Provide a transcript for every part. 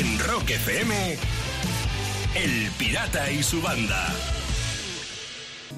En Rock FM, El Pirata y su banda.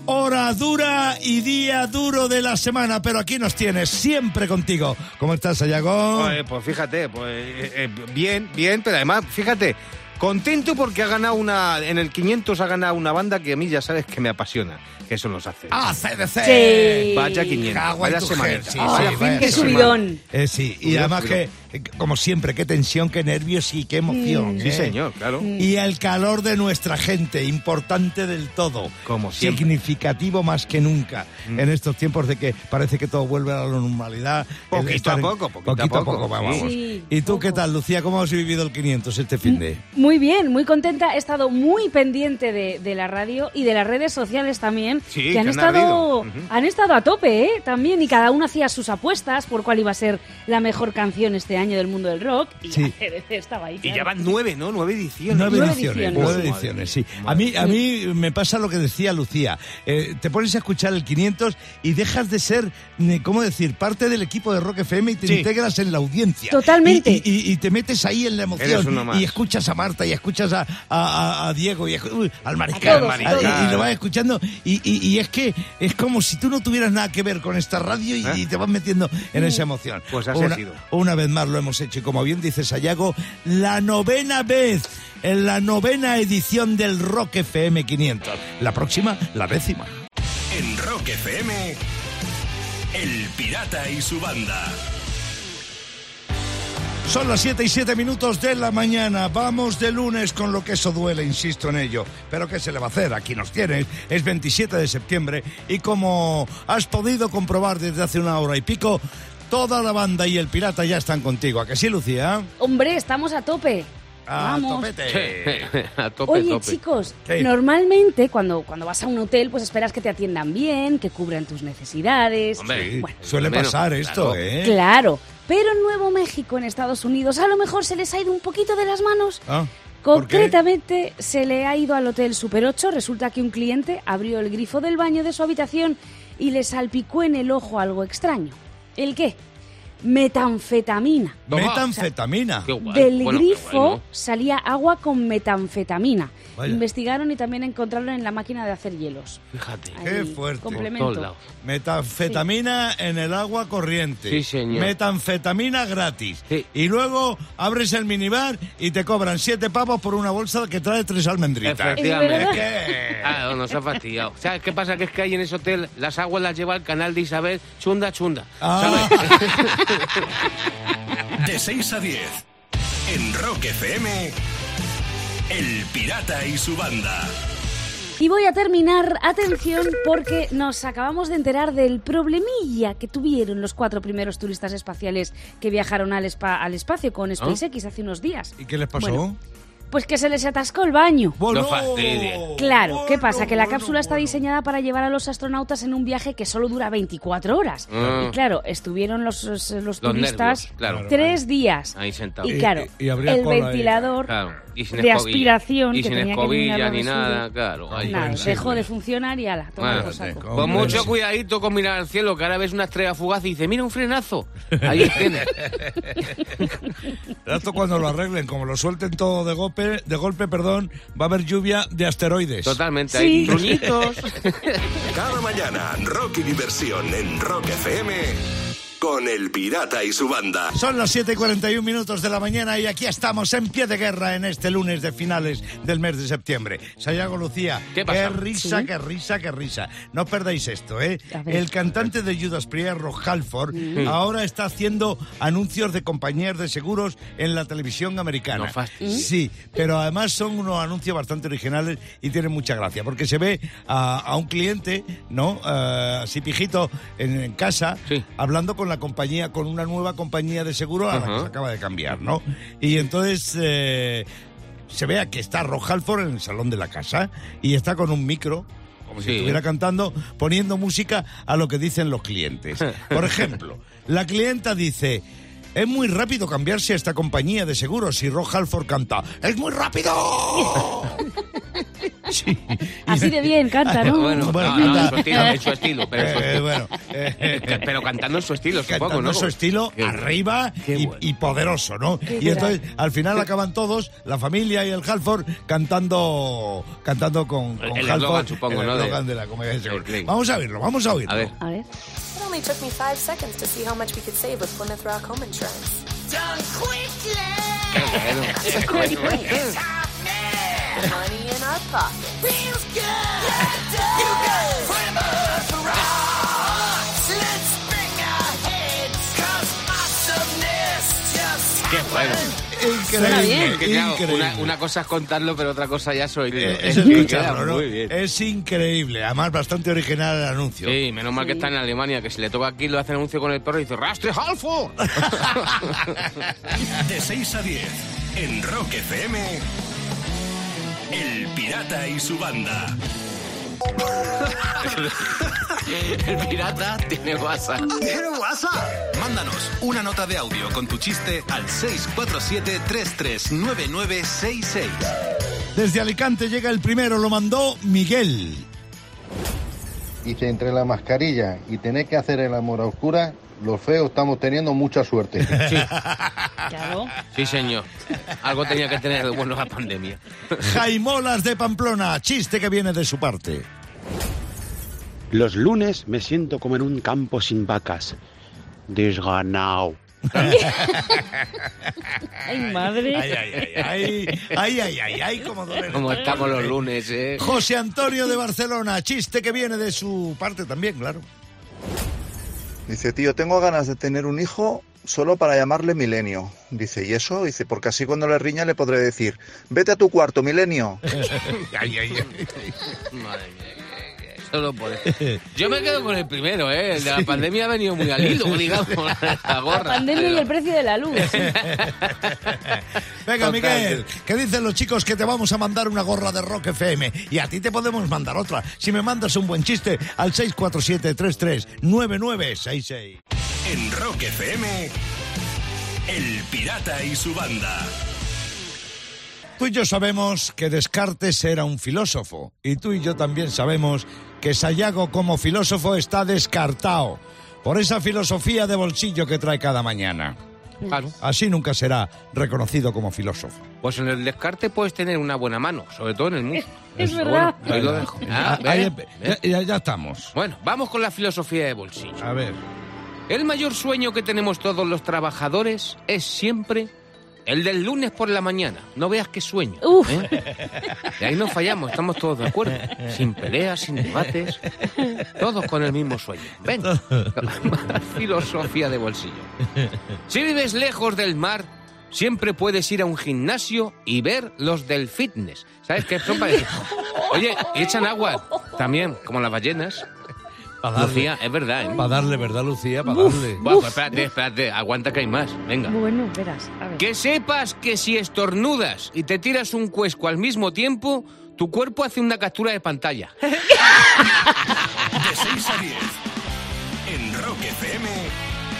Hora dura y día duro de la semana, pero aquí nos tienes siempre contigo. ¿Cómo estás, Ayago? Pues, pues fíjate, pues eh, eh, bien, bien, pero además, fíjate, contento porque ha ganado una, en el 500 ha ganado una banda que a mí ya sabes que me apasiona, que son los hace. ¡Ah, CDC! Sí. Vaya 500, Cago en vaya semanita, sí, fin vaya Qué subidón. Eh, sí, y además que, como siempre, qué tensión, qué nervios y qué emoción. Sí, ¿eh? señor, claro. Y el calor de nuestra gente, importante del todo. Como siempre. Mm. Significativo más que nunca. En estos tiempos de que parece que todo vuelve a la normalidad. Poquito a poco, poquito a poco, vamos. sí. ¿Y tú qué tal, Lucía? ¿Cómo has vivido el 500 este fin de? Muy bien, muy contenta. He estado muy pendiente de, de la radio y de las redes sociales también, Sí, que que han han estado, han estado a tope, ¿eh? También, y cada uno hacía sus apuestas por cuál iba a ser la mejor canción este año del mundo del rock. Y Sí. ACDC estaba ahí. Y claro. ya van nueve, ¿no? Nueve ediciones. Nueve, Nueve ediciones, ediciones. nueve ediciones, sí. A mí, a mí me pasa lo que decía Lucía. Eh, te pones a escuchar el 500 y dejas de ser, eh, ¿cómo decir?, parte del equipo de Rock FM y te Sí. integras en la audiencia. Totalmente. Y, y- y te metes ahí en la Eres emoción. uno más. Y escuchas a Marta y escuchas a, a- a- a Diego y uy, al mariscal. Y, y lo vas escuchando. Y, y- y es que es como si tú no tuvieras nada que ver con esta radio y, ¿Eh? y te vas metiendo en esa emoción. Pues así ha una, sido. una vez más lo hemos hecho y como bien dice Sayago, la novena vez en la novena edición del Rock FM 500. La próxima, la décima. En Rock FM, El Pirata y su banda. Son las 7 y 7 minutos de la mañana. Vamos de lunes con lo que eso duele, insisto en ello. Pero ¿qué se le va a hacer? Aquí nos tienes. Es 27 de septiembre y como has podido comprobar desde hace una hora y pico, toda la banda y el pirata ya están contigo. ¿A que sí, Lucía? Hombre, estamos a tope. A Vamos. topete. a tope, Oye, tope. chicos, normalmente cuando, cuando vas a un hotel, pues esperas que te atiendan bien, que cubran tus necesidades. Hombre, Sí, Bueno, suele menos, pasar esto, claro. ¿eh? Claro, pero en Nuevo México, en Estados Unidos, a lo mejor se les ha ido un poquito de las manos. Ah. Concretamente, se le ha ido al Hotel Super 8. Resulta que un cliente abrió el grifo del baño de su habitación y le salpicó en el ojo algo extraño. ¿El qué? Metanfetamina. Toma. Metanfetamina. Qué guay. Del Bueno, qué grifo guay, ¿no? salía agua con metanfetamina. Vaya. Investigaron y también encontraron en la máquina de hacer hielos. Fíjate. Qué Ahí, fuerte. Por Complemento. todos lados. Metanfetamina en el agua corriente. Sí, señor. Metanfetamina gratis. Sí. Y luego abres el minibar y te cobran siete pavos por una bolsa que trae tres almendritas. Efectivamente. ¿Qué? Ah, nos ha fastidiado. ¿Sabes qué pasa? Que es que ahí en ese hotel las aguas las lleva el canal de Isabel chunda chunda. Ah. De 6 a 10. En Rock FM, El Pirata y su banda. Y voy a terminar, atención, porque nos acabamos de enterar del problemilla que tuvieron los cuatro primeros turistas espaciales que viajaron al, espa- al espacio con SpaceX hace unos días. ¿Y qué les pasó? Bueno, Pues que se les atascó el baño. No fastidies. Claro, ¿qué pasa? Que la cápsula está diseñada para llevar a los astronautas en un viaje que solo dura 24 horas. Ah. Y claro, estuvieron los, los, los turistas nervios, claro. tres días. Ahí sentados. Y claro, y- y el ventilador Claro. Y sin de escobilla. aspiración Y que sin tenía que escobilla eliminar la ni nada, claro. ahí. Nada, dejó de funcionar y ala, toma Bueno, Con mucho Hombre. cuidadito con mirar al cielo, que ahora ves una estrella fugaz y dices, mira un frenazo. Ahí tienes. Esto cuando lo arreglen, como lo suelten todo de golpe, de golpe, perdón, va a haber lluvia de asteroides. Totalmente. Sí. Hay truñitos. Cada mañana, rock y diversión en Rock FM con El Pirata y su banda. Son las 7 y 41 minutos de la mañana y aquí estamos en pie de guerra en este lunes de finales del mes de septiembre. Sayago Lucía, ¿Qué pasa? risa, Sí. qué risa, qué risa. No perdáis esto, ¿eh? El cantante de Judas Priest, Rob Halford, ahora está haciendo anuncios de compañías de seguros en la televisión americana. No fastidies. Sí, pero además son unos anuncios bastante originales y tienen mucha gracia, porque se ve a, a un cliente, ¿no? Eh, así pijito en, en casa, Sí. hablando con la compañía, con una nueva compañía de seguro a la que se acaba de cambiar, ¿no? Y entonces eh, se vea que está Rob Halford en el salón de la casa y está con un micro. Como si Sí. estuviera cantando, poniendo música a lo que dicen los clientes. Por ejemplo, la clienta dice: Es muy rápido cambiarse a esta compañía de seguros y Rob Halford canta: ¡Es muy rápido! Sí. Así de bien canta, ¿no? Bueno, Bueno, no, no, canta- en su estilo, en su estilo, pero, Eh, bueno, eh, pero cantando en su estilo, supongo, cantando ¿no? su estilo Qué- arriba y, poderoso, ¿no? Qué y entonces al final acaban todos, la familia y el Halford, cantando cantando con, con El Halford, supongo, el ¿no? de- la comedia de. Vamos a verlo, vamos a oírlo. A ver. A ver. It only took me five seconds to see how much we could save with Plymouth Rock home insurance. Qué bueno. It's a quick race. Money in our pocket. Feels Qué bueno. Suena bien. Increíble, Que, claro, increíble. una, una cosa es contarlo, pero otra cosa ya soy. Eh, es es que ¿no? Es increíble, además bastante original el anuncio. Sí, menos mal que está en Alemania, que si le toca aquí lo hace anuncio con el perro y dice ¡Rastre Halford! De 6 a 10 en Rock FM. El Pirata y su banda. el pirata tiene WhatsApp. ¿Tiene WhatsApp? Mándanos una nota de audio con tu chiste al 647-339966. Desde Alicante llega el primero, lo mandó Miguel. Dice, entre la mascarilla y tener que hacer el amor a oscuras, los feos estamos teniendo mucha suerte. Claro. Sí, señor. Algo tenía que tener de bueno la pandemia. Jaimolas de Pamplona, chiste que viene de su parte. Los lunes me siento como en un campo sin vacas. Desganao. Ay, madre. Ay, ay, ay, ay, ay, ay, ay, ay, cómo duele. Como estamos los lunes, ¿eh? José Antonio de Barcelona, chiste que viene de su parte también, claro. Dice, tío, tengo ganas de tener un hijo solo para llamarle Milenio. Dice, ¿y eso? Dice, porque así cuando le riña le podré decir, vete a tu cuarto, Milenio. Ay, ay, ay. Madre mía, solo por eso. Yo me quedo con el primero, ¿eh? El de la pandemia ha venido muy al hilo, digamos. La La gorra. pandemia y el precio de la luz. Venga, Total. Miguel, ¿qué dicen los chicos que te vamos a mandar una gorra de Rock FM? Y a ti te podemos mandar otra. Si me mandas un buen chiste al 647-339966. En Rock FM. El Pirata y su banda. Tú y yo sabemos que Descartes era un filósofo. Y tú y yo también sabemos que Sayago como filósofo está descartado por esa filosofía de bolsillo que trae cada mañana. Claro. Así nunca será reconocido como filósofo. Pues en el descarte puedes tener una buena mano, sobre todo en el mus. Es verdad. Bueno, ahí lo dejo. Ah, Ah, ahí- ¿ves? ya, ya- ya estamos. Bueno, vamos con la filosofía de bolsillo. A ver. El mayor sueño que tenemos todos los trabajadores es siempre el del lunes por la mañana. No veas qué sueño. Uf. ¿eh? De ahí no fallamos, estamos todos de acuerdo. Sin peleas, sin debates, todos con el mismo sueño. Ven, filosofía de bolsillo. Si vives lejos del mar, siempre puedes ir a un gimnasio y ver los del fitness. ¿Sabes qué son para Oye, echan agua también, como las ballenas. Lucía, es verdad, ¿eh? Para darle, ¿verdad, Lucía? Para darle. Bueno, pues espérate, espérate, aguanta que hay más. Venga. Bueno, verás. A ver. Que sepas que si estornudas y te tiras un cuesco al mismo tiempo, tu cuerpo hace una captura de pantalla. De 6 a 10. En Rock FM.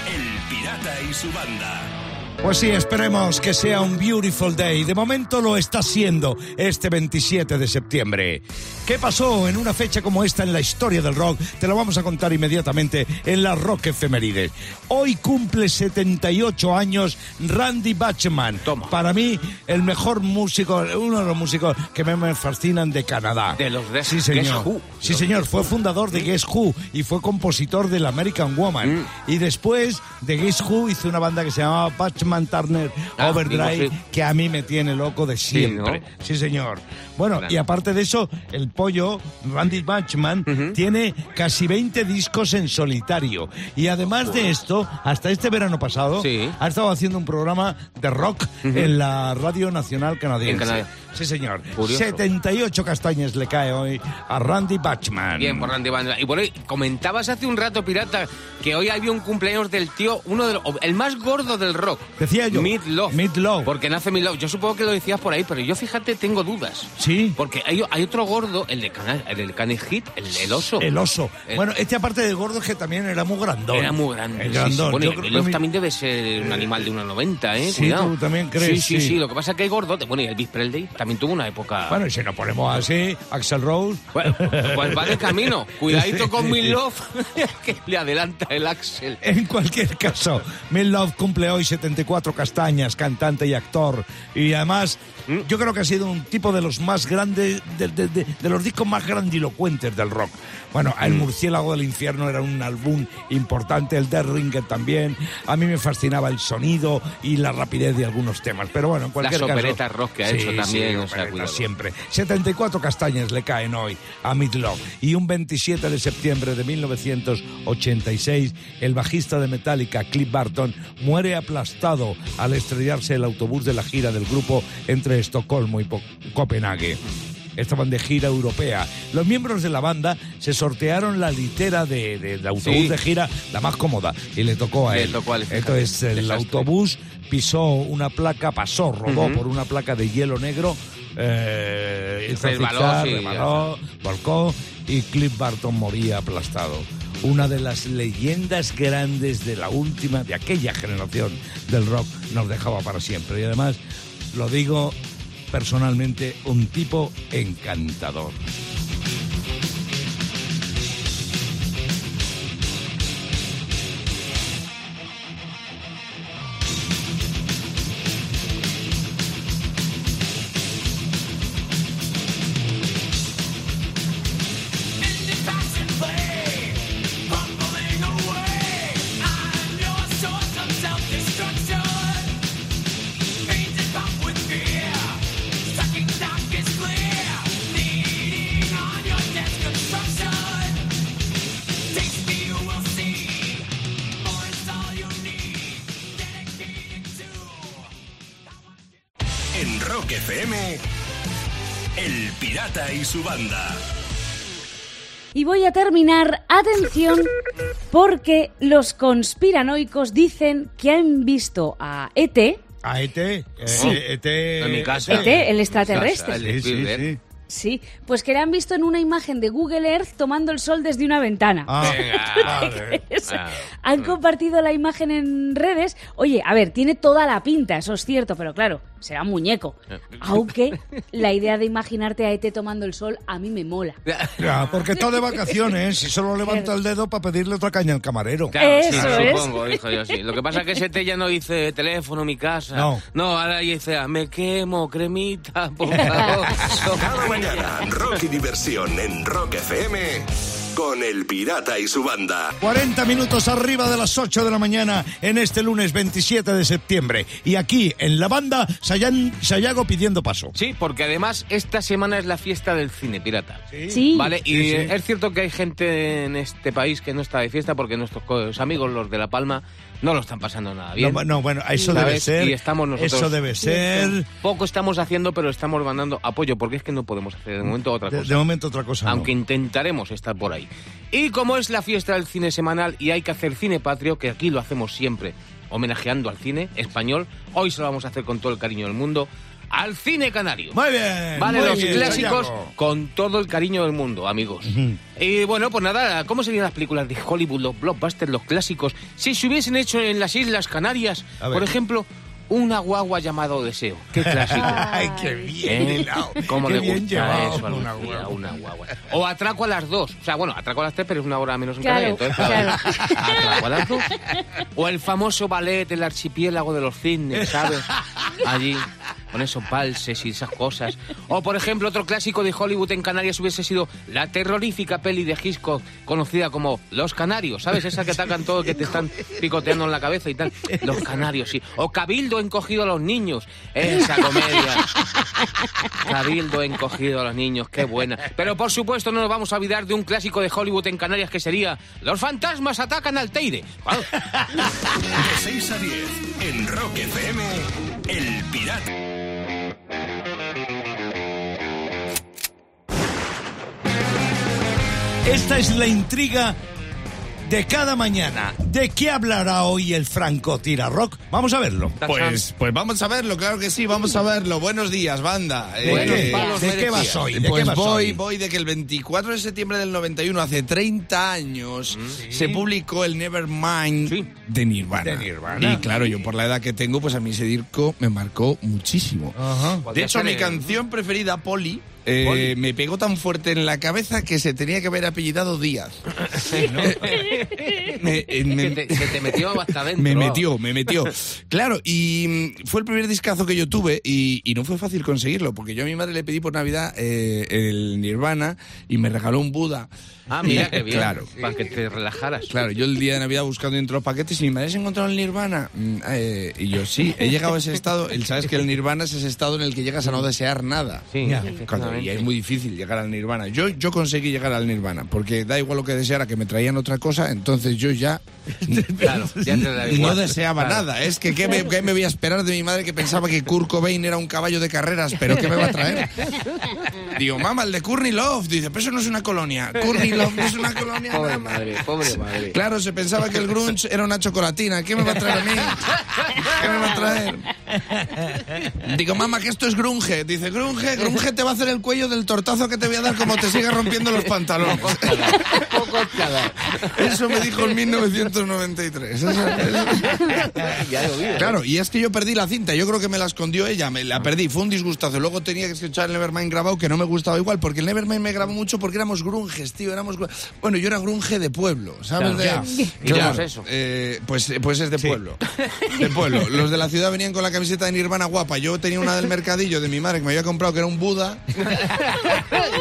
El Pirata y su banda. Pues sí, esperemos que sea un beautiful day. De momento lo está siendo este 27 de septiembre. ¿Qué pasó en una fecha como esta en la historia del rock? Te lo vamos a contar inmediatamente en la Rock Efemérides. Hoy cumple 78 años Randy Bachman. Toma. Para mí, el mejor músico, uno de los músicos que me, fascinan de Canadá. De los de Sí, Guess señor. Who. Sí, señor. Fue fundador de Guess Who y fue compositor del American Woman. Mm. Y después de Guess Who hizo una banda que se llamaba Bachman Turner Ah, Overdrive, digo, sí. que a mí me tiene loco de siempre. ¿no? Sí, señor. Bueno, Grande. y aparte de eso, el pollo, Randy Bachman, Ujú. tiene casi 20 discos en solitario. Y además de esto, hasta este verano pasado, Sí. ha estado haciendo un programa de rock en la Radio Nacional Canadiense. En Canadá. Sí, señor. Curioso. 78 castañas le cae hoy a Randy Bachman. Bien, por Randy Banda. Y por ahí, comentabas hace un rato, Pirata, que hoy había un cumpleaños del tío, uno de los, el más gordo del rock. Decía yo. Meatloaf. Meatloaf. Porque nace Meatloaf. Yo supongo que lo decías por ahí, pero yo fíjate, tengo dudas. Sí. Porque hay, hay otro gordo, el de Cana- el Canis Hit, el, el oso. El oso. El- Bueno, este aparte de gordo es que también era muy grandón. Era muy grande. El sí, sí. grandón. Bueno, Yo y creo Meatloaf que mi- también debe ser un animal de 1,90, ¿eh? Sí, Cuidado. tú también crees, Sí, sí, sí. sí. Lo que pasa es que hay gordo. Bueno, y Elvis Presley también tuvo una época... Bueno, y si nos ponemos así, Axel Rose. Bueno, pues va de camino. Cuidadito con Meatloaf, que le adelanta el Axel. En cualquier caso, Love cumple hoy 74 castañas, cantante y actor. Y además, ¿Mm? yo creo que ha sido un tipo de los más grandes, de, de- de- de los discos más grandilocuentes del rock. Bueno, ¿Mm? El Murciélago del Infierno era un álbum importante, el Death Ringer también. A mí me fascinaba el sonido y la rapidez de algunos temas. Pero bueno, en cualquier Las caso. operetas rock que ha hecho también, o sea, cuidado. siempre. 74 castañas le caen hoy a Midlove. Y un 27 de septiembre de 1986, el bajista de Metallica, Cliff Barton, muere aplastado al estrellarse el autobús de la gira del grupo entre Estocolmo y Copenhague. Estaban de gira europea. Los miembros de la banda se sortearon la litera de- del autobús Sí. de gira, la más cómoda, y le tocó a Le él. tocó a él. Entonces el Desastre. autobús pisó una placa, pasó, rodó Ujú. por una placa de hielo negro, eh, hizo Resbaló, zigzag, sí, volcó y Cliff Barton moría aplastado. Una de las leyendas grandes de la última, de aquella generación del rock, nos dejaba para siempre. Y además, lo digo personalmente, un tipo encantador. Y su banda. Y voy a terminar, atención, porque los conspiranoicos dicen que han visto a ET, A ET, eh, Sí. ET, En mi casa. ET, el extraterrestre. Sí, sí, sí. Sí, pues que le han visto en una imagen de Google Earth tomando el sol desde una ventana. Ah, Venga. Ah. Han compartido la imagen en redes. Oye, a ver, tiene toda la pinta, eso es cierto, pero claro, será un muñeco. Aunque la idea de imaginarte a ET tomando el sol a mí me mola. Ya, porque está de vacaciones y solo levanta el dedo para pedirle otra caña al camarero. Claro, sí, es. supongo, hijo yo sí. Lo que pasa es que ese ya no dice teléfono, mi casa. No. No, ahora dice, "Ah, me quemo, cremita, por favor. Mañana, rock y diversión en Rock FM con El Pirata y su banda. 40 minutos arriba de las 8 de la mañana en este lunes 27 de septiembre. Y aquí, en la banda, Sayan- Sayago pidiendo paso. Sí, porque además esta semana es la fiesta del cine pirata. Sí. Vale, y Sí, sí. es cierto que hay gente en este país que no está de fiesta porque nuestros amigos, los de La Palma, no lo están pasando nada bien. No, no, bueno, eso ¿Sabes? debe ser. Y estamos nosotros- Eso debe ser. Poco estamos haciendo, pero estamos mandando apoyo porque es que no podemos hacer de momento otra cosa. de momento otra cosa. no. aunque intentaremos estar por ahí. Y como es la fiesta del cine semanal y hay que hacer cine patrio, que aquí lo hacemos siempre, homenajeando al cine español, hoy se lo vamos a hacer con todo el cariño del mundo, al cine canario. Muy bien. Vale, muy los bien, clásicos con todo el cariño del mundo, amigos. Y bueno, pues nada, ¿cómo serían las películas de Hollywood, los blockbusters, los clásicos, si se hubiesen hecho en las Islas Canarias? Por ejemplo, una guagua llamado Deseo. Qué clásico. Ay, qué bien ¿Eh? ¿Cómo Qué le bien gusta llevado. eso a Una guagua. una guagua? O atraco a las dos. O sea, bueno, atraco a las tres, pero es una hora menos en Claro, Canarias. Entonces, claro, atraco a las dos. O el famoso ballet, el archipiélago de los cisnes, ¿sabes? Allí, con esos valses y esas cosas. O, por ejemplo, otro clásico de Hollywood en Canarias hubiese sido la terrorífica peli de Hitchcock, conocida como Los Canarios, ¿sabes? Esa que atacan todo, que te están picoteando en la cabeza y tal. Los Canarios, sí. O Cabildo encogido a los niños. Esa comedia. Cabildo encogido a los niños, qué buena. Pero por supuesto no nos vamos a olvidar de un clásico de Hollywood en Canarias que sería Los fantasmas atacan al Teide. De 6 a 10 en Rock FM, El Pirata. Esta es la intriga de cada mañana. ¿De qué hablará hoy el Franco Tira Rock? Vamos a verlo. Pues, pues vamos a verlo, claro que sí, vamos a verlo. Buenos días, banda. ¿De, Buenos qué, palos de qué vas hoy? ¿De pues qué vas voy, hoy? voy de que el 24 de septiembre del 91, hace 30 años, se publicó el Nevermind Sí. de Nirvana. De Nirvana. Y claro, yo por la edad que tengo, pues a mí ese disco me marcó muchísimo. Ajá. De hecho, mi el- canción preferida, Polly, eh, me pegó tan fuerte en la cabeza que se tenía que haber apellidado Díaz. me, eh, me- Que te, metió hasta adentro. me metió, me metió. Claro, y mm, fue el primer discazo que yo tuve y, y no fue fácil conseguirlo, porque yo a mi madre le pedí por Navidad eh, el Nirvana y me regaló un Buda. Ah, mira qué bien. Claro. Para que te relajaras. Claro, yo el día de Navidad buscando entre los paquetes y madre se encontrado el Nirvana. Mm, eh, y yo sí, he llegado a ese estado. El, Sabes que el Nirvana es ese estado en el que llegas a no desear nada. Sí, Ya. Cuando, y es muy difícil llegar al Nirvana. Yo, yo conseguí llegar al Nirvana, porque da igual lo que deseara, que me traían otra cosa, entonces yo ya Claro, ya te da no deseaba Claro. nada. Es que ¿qué me, qué me voy a esperar de mi madre que pensaba que Kurt Cobain era un caballo de carreras? ¿Pero qué me va a traer? Digo, mamá, el de Courtney Love. Dice, pero eso no es una colonia. Courtney Love no es una colonia, Pobre mamá. madre, pobre madre. Claro, se pensaba que el grunge era una chocolatina. ¿Qué me va a traer a mí? ¿Qué me va a traer? Digo, mamá, que esto es grunge. Dice, grunge, grunge te va a hacer el cuello del tortazo que te voy a dar como te siga rompiendo los pantalones. Poco. Eso me dijo en 1993. Eso- eso- Ya lo vi. ¿eh? Claro, y es que yo perdí la cinta, yo creo que me la escondió ella, me la perdí, fue un disgustazo. Luego tenía que escuchar el Nevermind grabado que no me gustaba igual, porque el Nevermind me grabó mucho porque éramos grunges, tío, éramos... gru- Bueno, yo era grunge de pueblo, ¿sabes? Claro, De- ya. ¿Y es eso? eh, pues, pues es de pueblo, de pueblo. Los de la ciudad venían con la camiseta de Nirvana guapa, yo tenía una del mercadillo de mi madre que me había comprado que era un Buda,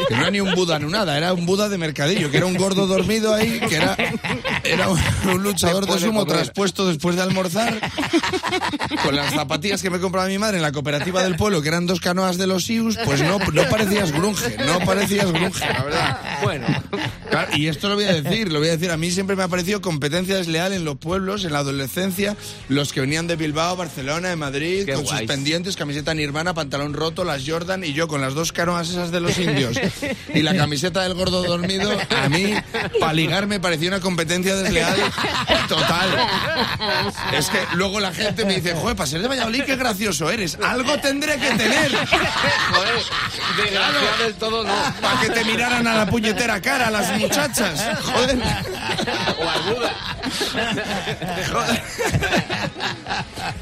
que no era ni un Buda ni nada, era un Buda de mercadillo, que era un gordo dormido ahí, que era, era un, un luchador de sumo comer. traspuesto después de almorzar, con las zapatillas que me compraba mi madre en la cooperativa del pueblo, que eran dos canoas de los Ius, pues no, no parecías grunge, no parecías grunge, la verdad. Bueno, Claro, y esto lo voy a decir, lo voy a decir. A mí siempre me ha parecido competencia desleal en los pueblos, en la adolescencia, los que venían de Bilbao, Barcelona, de Madrid, Qué con sus pendientes, camiseta Nirvana, pantalón roto, las Jordan, y yo con las dos canoas esas de los indios y la camiseta del gordo dormido, a mí, para ligar me parecía una competencia desleal total. Es que luego la gente me dice, joder, para ser de Valladolid, qué gracioso eres. Algo tendré que tener. joder, desgraciado del todo no. Para que te miraran a la puñetera cara las muchachas. Joder. O alguna. Joder.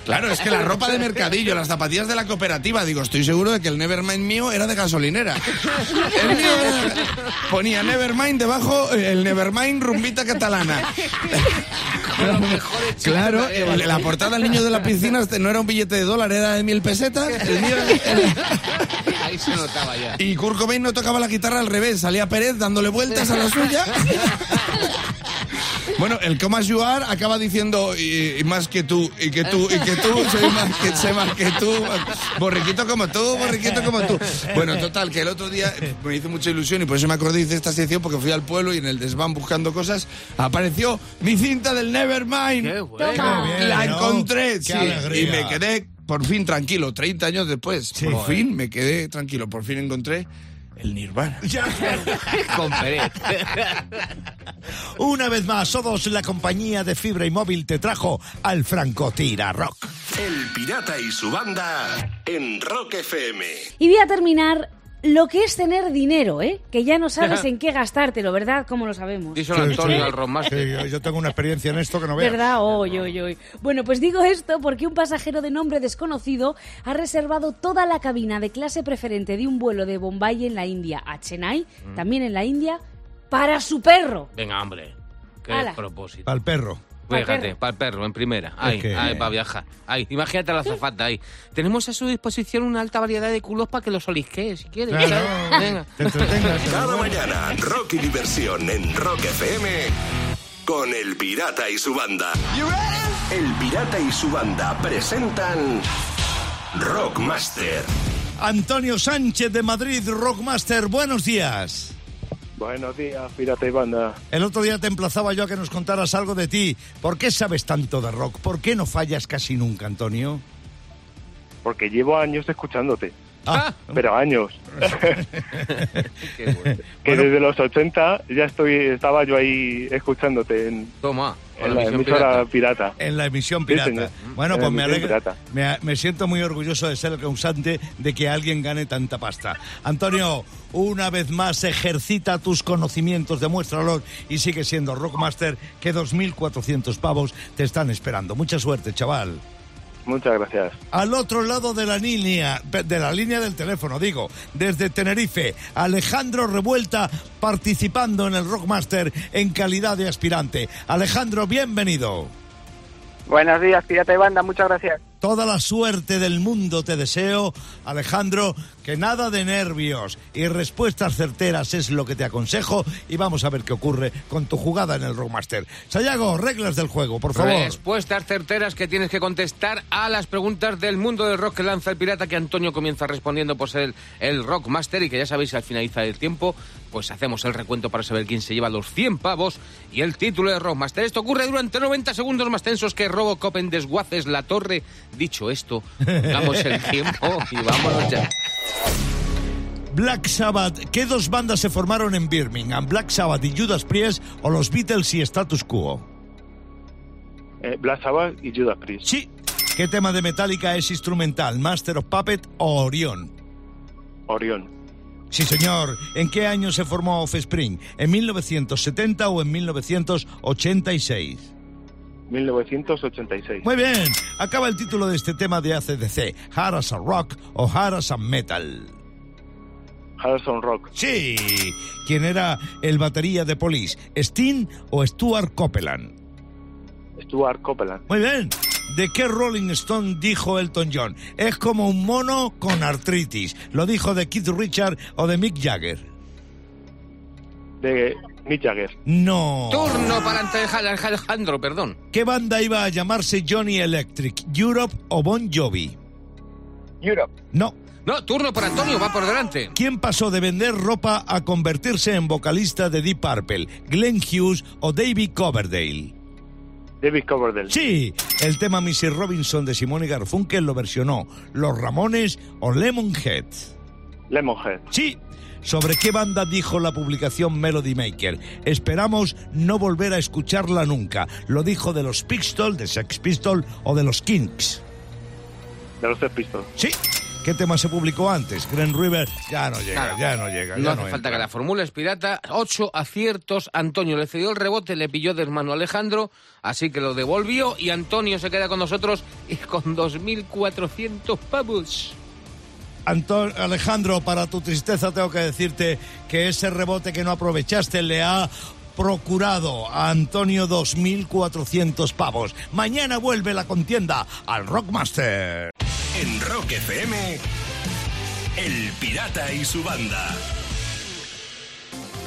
Claro, es que la ropa de mercadillo, las zapatillas de la cooperativa, digo, estoy seguro de que el Nevermind mío era de gasolinera. El mío era- ponía Nevermind debajo, eh, el Nevermind rumbita catalana. Claro, la portada del niño de la piscina este no era un billete de dólar, era de mil pesetas. El mío era- Ahí se notaba ya. Y Kurt Cobain no tocaba la guitarra al revés, salía Pérez dándole vueltas a la suya. Bueno, el Comas Juar acaba diciendo y, y más que tú, y que tú, y que tú, soy más que, sé más que tú, borriquito como tú, borriquito como tú. Bueno, total, que el otro día me hizo mucha ilusión y por eso me acordé de esta sección porque fui al pueblo y en el desván buscando cosas apareció mi cinta del Nevermind. Qué bueno. Toma. Qué bien, La encontré, Qué sí, y me quedé por fin tranquilo, 30 años después. Sí. Por fin me quedé tranquilo, por fin encontré el Nirvana. Con Pérez. Una vez más, todos la compañía de fibra y móvil te trajo al Franco Tira Rock. El Pirata y su banda en Rock FM. Y voy a terminar lo que es tener dinero, ¿eh? Que ya no sabes en qué gastártelo, ¿verdad? Como lo sabemos. Díselo Antonio al Rockmaster. Sí, yo, yo tengo una experiencia en esto que no veas. ¿Verdad? Oy, oy, oy. Bueno, pues digo esto porque un pasajero de nombre desconocido ha reservado toda la cabina de clase preferente de un vuelo de Bombay en la India a Chennai, Mm. también en la India, para su perro. Venga, hombre. Qué Ala. propósito. Al perro. Fíjate, para el perro, en primera. Ahí, que- ahí, para viajar. Ahí, imagínate la azafata ahí. Tenemos a su disposición una alta variedad de culos para que los olisquee, si quieres. Claro. Venga. Te. Cada mañana, Rock y diversión en Rock FM con El Pirata y su banda. El Pirata y su banda presentan Rockmaster. Antonio Sánchez de Madrid, Rockmaster, buenos días. Buenos días, Pirata y Banda. El otro día te emplazaba yo a que nos contaras algo de ti. ¿Por qué sabes tanto de rock? ¿Por qué no fallas casi nunca, Antonio? Porque llevo años escuchándote. Ah, pero años. Qué bueno. Que desde los 80 ya estoy, estaba yo ahí escuchándote en, Toma, en la emisión pirata. pirata. en la emisión pirata. bueno, En pues me, alegra- me, me siento muy orgulloso de ser el causante de que alguien gane tanta pasta. Antonio, una vez más ejercita tus conocimientos, demuéstralos y sigue siendo Rockmaster que 2.400 pavos te están esperando. Mucha suerte, chaval. Muchas gracias. Al otro lado de la línea, de la línea del teléfono, digo, desde Tenerife, Alejandro Revuelta participando en el Rockmaster en calidad de aspirante. Alejandro, bienvenido. Buenos días, Pirata y Banda, muchas gracias. Toda la suerte del mundo te deseo, Alejandro, que nada de nervios y respuestas certeras es lo que te aconsejo y vamos a ver qué ocurre con tu jugada en el Rockmaster. Sayago, reglas del juego, por favor. Respuestas certeras que tienes que contestar a las preguntas del mundo del rock que lanza el pirata, que Antonio comienza respondiendo por ser el Rockmaster y que ya sabéis, al finalizar el tiempo, pues hacemos el recuento para saber quién se lleva los 100 pavos y el título de Rockmaster. Esto ocurre durante 90 segundos más tensos que Robocop en Desguaces la Torre. Dicho esto, damos el tiempo y vámonos ya. Black Sabbath, ¿qué dos bandas se formaron en Birmingham? ¿Black Sabbath y Judas Priest o los Beatles y Status Quo? Eh, Black Sabbath y Judas Priest. Sí. ¿Qué tema de Metallica es instrumental? ¿Master of Puppet o Orión? Orión. Sí, señor. ¿En qué año se formó Offspring? ¿En 1970 o en 1986? 1986. Muy bien. Acaba el título de este tema de ACDC. Hard as a Rock o Hard as a Metal. Harrison Rock. Sí. ¿Quién era el batería de Police? ¿Steen o Stuart Copeland? Stuart Copeland. Muy bien. ¿De qué Rolling Stone dijo Elton John? Es como un mono con artritis. ¿Lo dijo de Keith Richard o de Mick Jagger? De Mick Jagger. No. Turno para ante- Alejandro, perdón. ¿Qué banda iba a llamarse Johnny Electric? ¿Europe o Bon Jovi? Europe. No. No, turno para Antonio, va por delante. ¿Quién pasó de vender ropa a convertirse en vocalista de Deep Purple? ¿Glenn Hughes o David Coverdale? David Coverdale. Sí, el tema Mrs. Robinson de Simone Garfunkel lo versionó Los Ramones o Lemonhead. Lemonhead. Sí. ¿Sobre qué banda dijo la publicación Melody Maker? Esperamos no volver a escucharla nunca. Lo dijo de los Pistols, de Sex Pistols o de los Kinks. De los Sex Pistols. Sí. ¿Qué tema se publicó antes? Green River. Ya no llega, Claro. ya no llega. No ya hace no falta que la fórmula es pirata. Ocho aciertos. Antonio le cedió el rebote, le pilló de hermano a Alejandro, así que lo devolvió y Antonio se queda con nosotros y con 2.400 pavos. Alejandro, para tu tristeza tengo que decirte que ese rebote que no aprovechaste le ha procurado a Antonio 2.400 pavos. Mañana vuelve la contienda al Rockmaster. En Rock FM, El Pirata y su banda.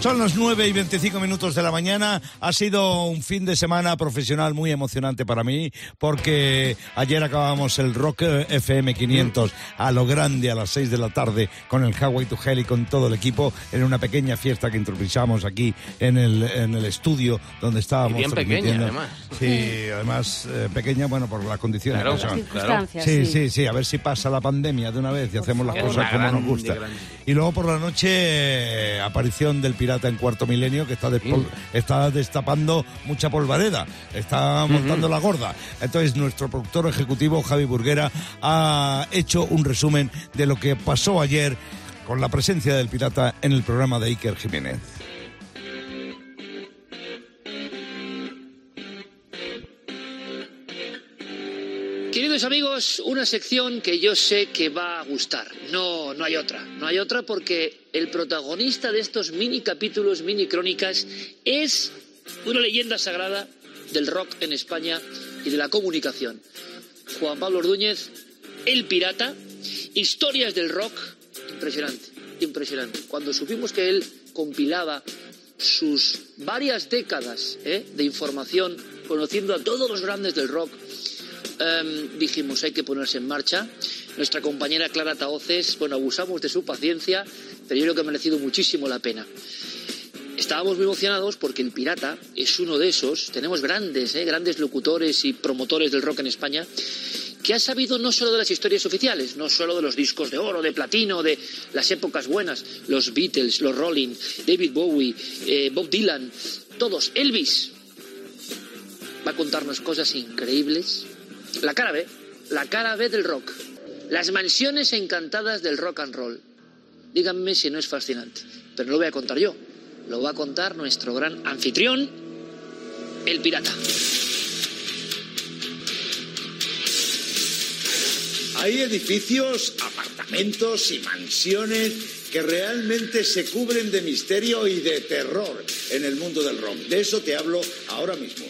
Son las 9 y 25 minutos de la mañana. Ha sido un fin de semana profesional muy emocionante para mí porque ayer acabamos el Rock FM 500 a lo grande a las 6 de la tarde con el Highway to Hell y con todo el equipo en una pequeña fiesta que improvisamos aquí en el, en el estudio donde estábamos Y bien pequeña, además. Sí, además eh, pequeña, bueno, por las condiciones Claro, que son. Circunstancias, Sí, sí. sí, a ver si pasa la pandemia de una vez y hacemos las cosas como Grande, nos gusta. grande. Y luego por la noche, eh, aparición del pirata en cuarto milenio que está, despol- está destapando mucha polvareda, está montando la gorda. Entonces nuestro productor ejecutivo, Javi Burguera, ha hecho un resumen de lo que pasó ayer con la presencia del pirata en el programa de Iker Jiménez. Amigos, una sección que yo sé que va a gustar. No, no hay otra. No hay otra porque el protagonista de estos mini capítulos, mini crónicas, es una leyenda sagrada del rock en España y de la comunicación. Juan Pablo Ordúñez, el pirata, historias del rock, impresionante, impresionante. Cuando supimos que él compilaba sus varias décadas ¿eh? de información, conociendo a todos los grandes del rock, Em, dijimos hay que ponerse en marcha. Nuestra compañera Clara Taoces, bueno, abusamos de su paciencia, pero yo creo que ha merecido muchísimo la pena. Estábamos muy emocionados porque el pirata es uno de esos. Tenemos grandes, ¿eh? grandes locutores y promotores del rock en España. que ha sabido no solo de las historias oficiales, no solo de los discos de oro, de platino, de las épocas buenas, los Beatles, los Rolling, David Bowie, eh, Bob Dylan, todos, Elvis, va a contarnos cosas increíbles. La cara B, la cara B del rock, las mansiones encantadas del rock and roll. Díganme si no es fascinante, pero no lo voy a contar yo, lo va a contar nuestro gran anfitrión, el pirata. Hay edificios, apartamentos y mansiones que realmente se cubren de misterio y de terror en el mundo del rock. De eso te hablo ahora mismo.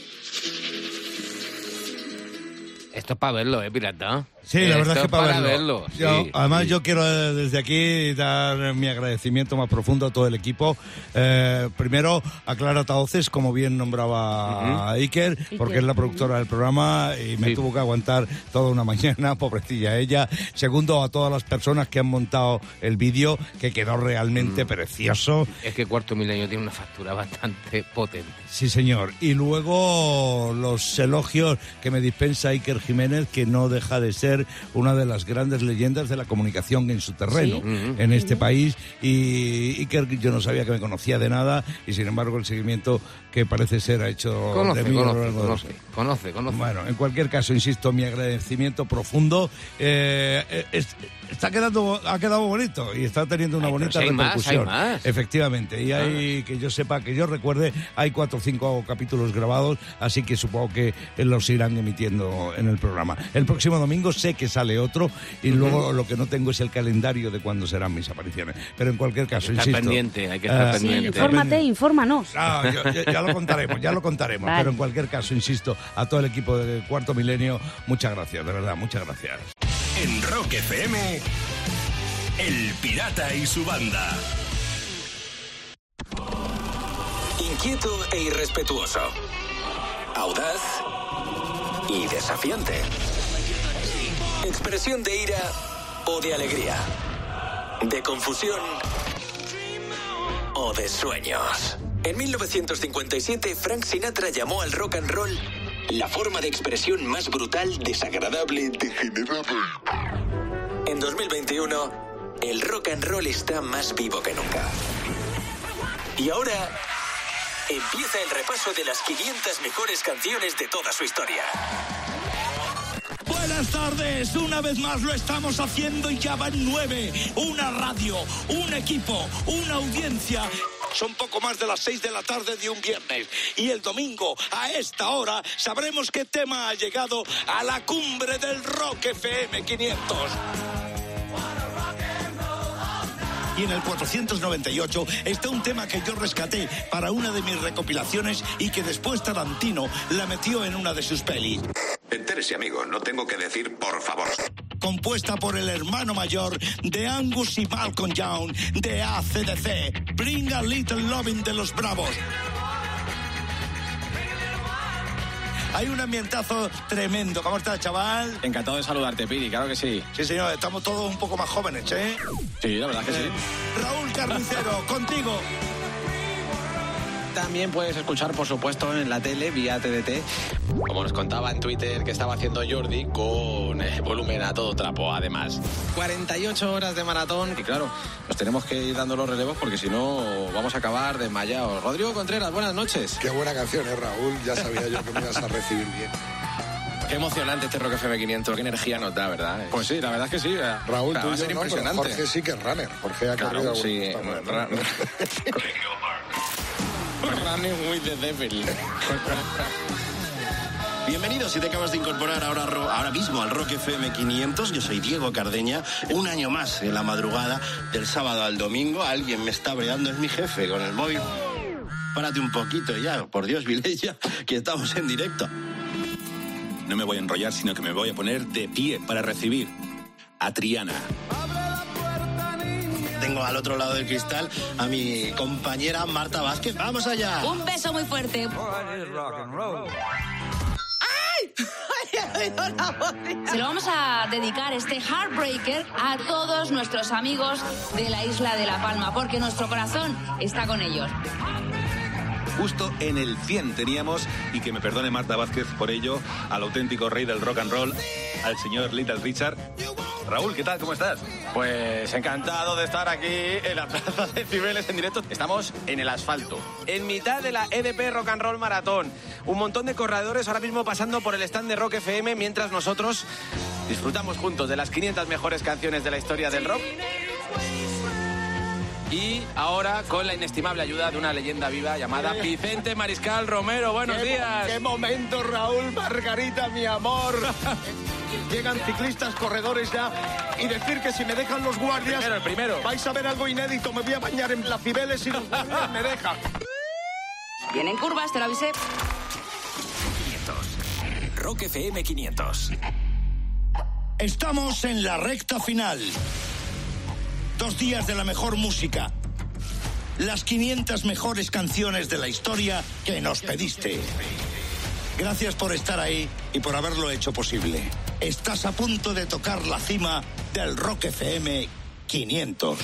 Esto es para verlo, ¿eh, pirata? Sí, la verdad Esto es que para, verlo. Yo- sí, además, sí. yo quiero eh, desde aquí dar mi agradecimiento más profundo a todo el equipo. Eh, primero, a Clara Taoces, como bien nombraba a Iker, porque es la productora del programa y me tuvo que aguantar toda una mañana, pobrecilla ella. Segundo, a todas las personas que han montado el vídeo, que quedó realmente precioso. Es que Cuarto Milenio tiene una factura bastante potente. Sí, señor. Y luego los elogios que me dispensa Iker Jiménez, que no deja de ser una de las grandes leyendas de la comunicación en su terreno, Sí. en este país. Y Iker, yo no sabía que me conocía de nada, y sin embargo el seguimiento que parece ser ha hecho Conoce, de mí a lo conoce, largo de los- conoce, conoce, conoce. Bueno, en cualquier caso, insisto, mi agradecimiento profundo. Eh, eh, es- está quedando, ha quedado bonito y está teniendo una Ay, bonita si hay más, repercusión. hay más. Efectivamente, y hay, que yo sepa, que yo recuerde, hay cuatro o cinco capítulos grabados, así que supongo que los irán emitiendo en el programa. El próximo domingo sé que sale otro y luego lo que no tengo es el calendario de cuándo serán mis apariciones. Pero en cualquier caso, Hay que estar insisto. pendiente, hay que estar eh, pendiente. Infórmate, infórmanos. Ah, yo- ya, ya lo contaremos, ya lo contaremos. Vale. Pero en cualquier caso, insisto, a todo el equipo de Cuarto Milenio, muchas gracias, de verdad, muchas gracias. En Rock FM, El Pirata y su banda. Inquieto e irrespetuoso. Audaz y desafiante. Expresión de ira o de alegría. De confusión o de sueños. En 1957, Frank Sinatra llamó al rock and roll la forma de expresión más brutal, desagradable, degenerada. En 2021, el rock and roll está más vivo que nunca. Y ahora empieza el repaso de las 500 mejores canciones de toda su historia. Buenas tardes, una vez más lo estamos haciendo y ya van nueve. Una radio, un equipo, una audiencia. Son poco más de las seis de la tarde de un viernes. Y el domingo, a esta hora, sabremos qué tema ha llegado a la cumbre del Rock FM 500. Y en el 498 está un tema que yo rescaté para una de mis recopilaciones y que después Tarantino la metió en una de sus pelis. Entérese, amigo, no tengo que decir por favor. compuesta por el hermano mayor de Angus y Malcolm Young de ACDC, Bring a Little Loving de los Bravos. Hay un ambientazo tremendo. ¿Cómo estás, chaval? Encantado de saludarte, Piri, claro que sí. Sí, señor, estamos todos un poco más jóvenes, ¿eh? Sí, la verdad que sí. Raúl Carnicero, contigo. También puedes escuchar, por supuesto, en la tele vía TDT, como nos contaba en Twitter que estaba haciendo Jordi, con eh, volumen a todo trapo, además. 48 horas de maratón, y claro, nos tenemos que ir dando los relevos porque si no vamos a acabar desmayados. Rodrigo Contreras, buenas noches. Qué buena canción, ¿eh, Raúl? Ya sabía yo que me ibas a recibir bien. Qué emocionante este Rock FM 500, qué energía nos da, ¿verdad? Pues sí, la verdad es que sí. Raúl, va tú a y ser no, impresionante. Jorge sí que es runner. Jorge ha Claro, corrido sí. with the devil. Bienvenidos si te acabas de incorporar ahora, ahora mismo al Rock FM 500. Yo soy Diego Cardeña. Un año más en la madrugada del sábado al domingo. Alguien me está breando, es mi jefe con el móvil. Párate un poquito ya, por Dios, Vilella, que estamos en directo. No me voy a enrollar, sino que me voy a poner de pie para recibir a Triana. Tengo al otro lado del cristal a mi compañera Marta Vázquez. ¡Vamos allá! Un beso muy fuerte. Se lo vamos a dedicar este Heartbreaker a todos nuestros amigos de la isla de La Palma, porque nuestro corazón está con ellos. Justo en el 100 teníamos, y que me perdone Marta Vázquez por ello, al auténtico rey del rock and roll, al señor Little Richard. Raúl, ¿qué tal? ¿Cómo estás? Pues encantado de estar aquí en la plaza de Cibeles en directo. Estamos en el asfalto, en mitad de la EDP Rock and Roll Maratón. Un montón de corredores ahora mismo pasando por el stand de Rock FM mientras nosotros disfrutamos juntos de las 500 mejores canciones de la historia del rock. Y ahora con la inestimable ayuda de una leyenda viva llamada Vicente Mariscal Romero. Buenos Qué mo- días. ¡Qué momento, Raúl Margarita, mi amor! Llegan ciclistas, corredores ya, y decir que si me dejan los guardias... Primero, el primero. Vais a ver algo inédito, me voy a bañar en la Cibeles y los guardias me dejan. Vienen curvas, te lo avisé. 500. Rock FM 500. Estamos en la recta final. Dos días de la mejor música. Las 500 mejores canciones de la historia que nos pediste. Gracias por estar ahí y por haberlo hecho posible. Estás a punto de tocar la cima del Rock FM 500.